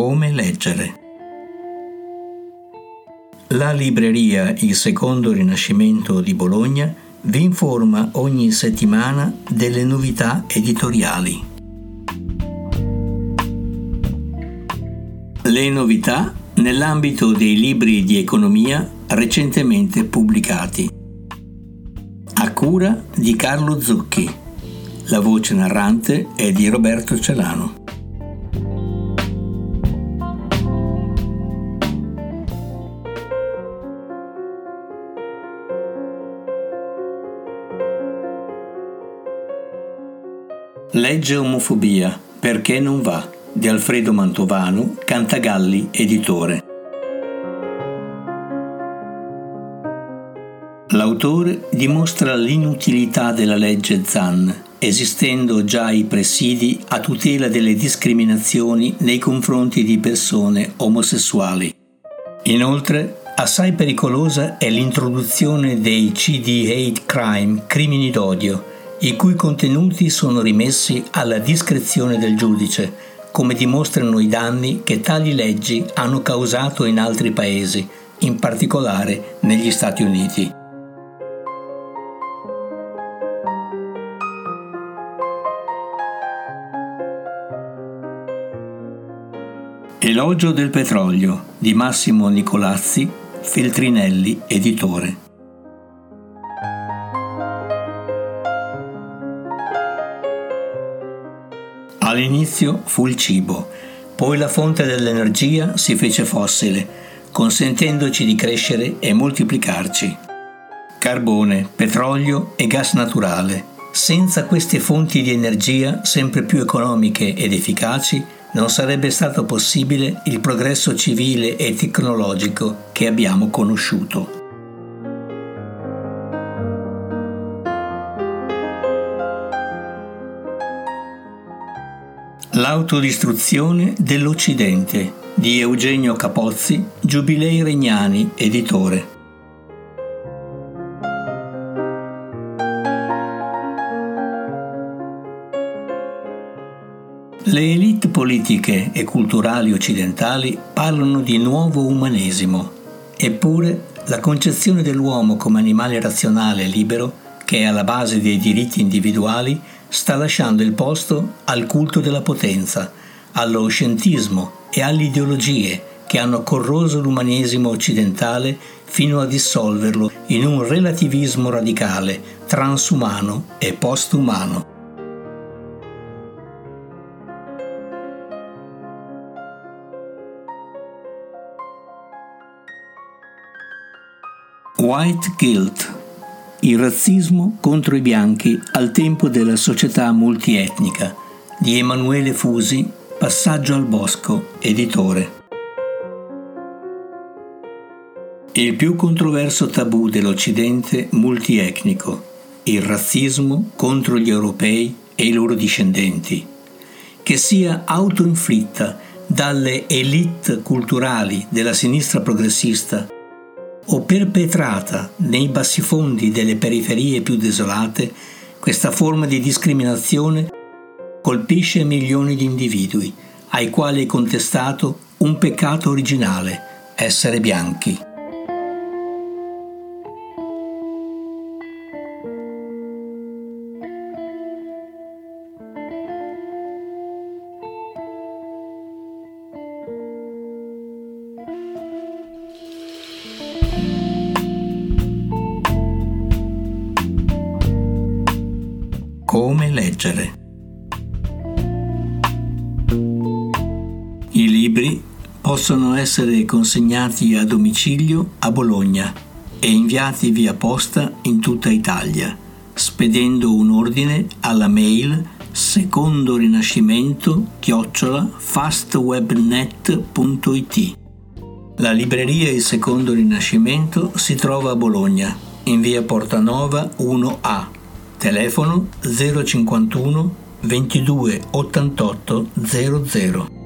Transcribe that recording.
Come leggere. La libreria Il Secondo Rinascimento di Bologna vi informa ogni settimana delle novità editoriali. Le novità nell'ambito dei libri di economia recentemente pubblicati. A cura di Carlo Zucchi. La voce narrante è di Roberto Celano. Legge omofobia, perché non va, di Alfredo Mantovano, Cantagalli, editore. L'autore dimostra l'inutilità della legge Zan, esistendo già i presidi a tutela delle discriminazioni nei confronti di persone omosessuali. Inoltre, assai pericolosa è l'introduzione dei CD hate crime, crimini d'odio, i cui contenuti sono rimessi alla discrezione del giudice, come dimostrano i danni che tali leggi hanno causato in altri paesi, in particolare negli Stati Uniti. Elogio del petrolio di Massimo Nicolazzi, Feltrinelli, editore. All'inizio fu il cibo, poi la fonte dell'energia si fece fossile, consentendoci di crescere e moltiplicarci. Carbone, petrolio e gas naturale. Senza queste fonti di energia sempre più economiche ed efficaci, non sarebbe stato possibile il progresso civile e tecnologico che abbiamo conosciuto. L'autodistruzione dell'Occidente di Eugenio Capozzi, Giubilei Regnani, editore. Le elite politiche e culturali occidentali parlano di nuovo umanesimo, eppure la concezione dell'uomo come animale razionale e libero, che è alla base dei diritti individuali, sta lasciando il posto al culto della potenza, allo scientismo e alle ideologie che hanno corroso l'umanesimo occidentale fino a dissolverlo in un relativismo radicale, transumano e postumano. White Guilt il razzismo contro i bianchi al tempo della società multietnica di Emanuele Fusi, Passaggio al Bosco, editore. Il più controverso tabù dell'Occidente multietnico, il razzismo contro gli europei e i loro discendenti, che sia autoinflitta dalle elite culturali della sinistra progressista o perpetrata nei bassifondi delle periferie più desolate, questa forma di discriminazione colpisce milioni di individui ai quali è contestato un peccato originale, essere bianchi. Come leggere. I libri possono essere consegnati a domicilio a Bologna e inviati via posta in tutta Italia, spedendo un ordine alla mail secondo rinascimento chiocciola fastwebnet.it. La libreria Il Secondo Rinascimento si trova a Bologna, in via Portanova 1A telefono 051 22 88 00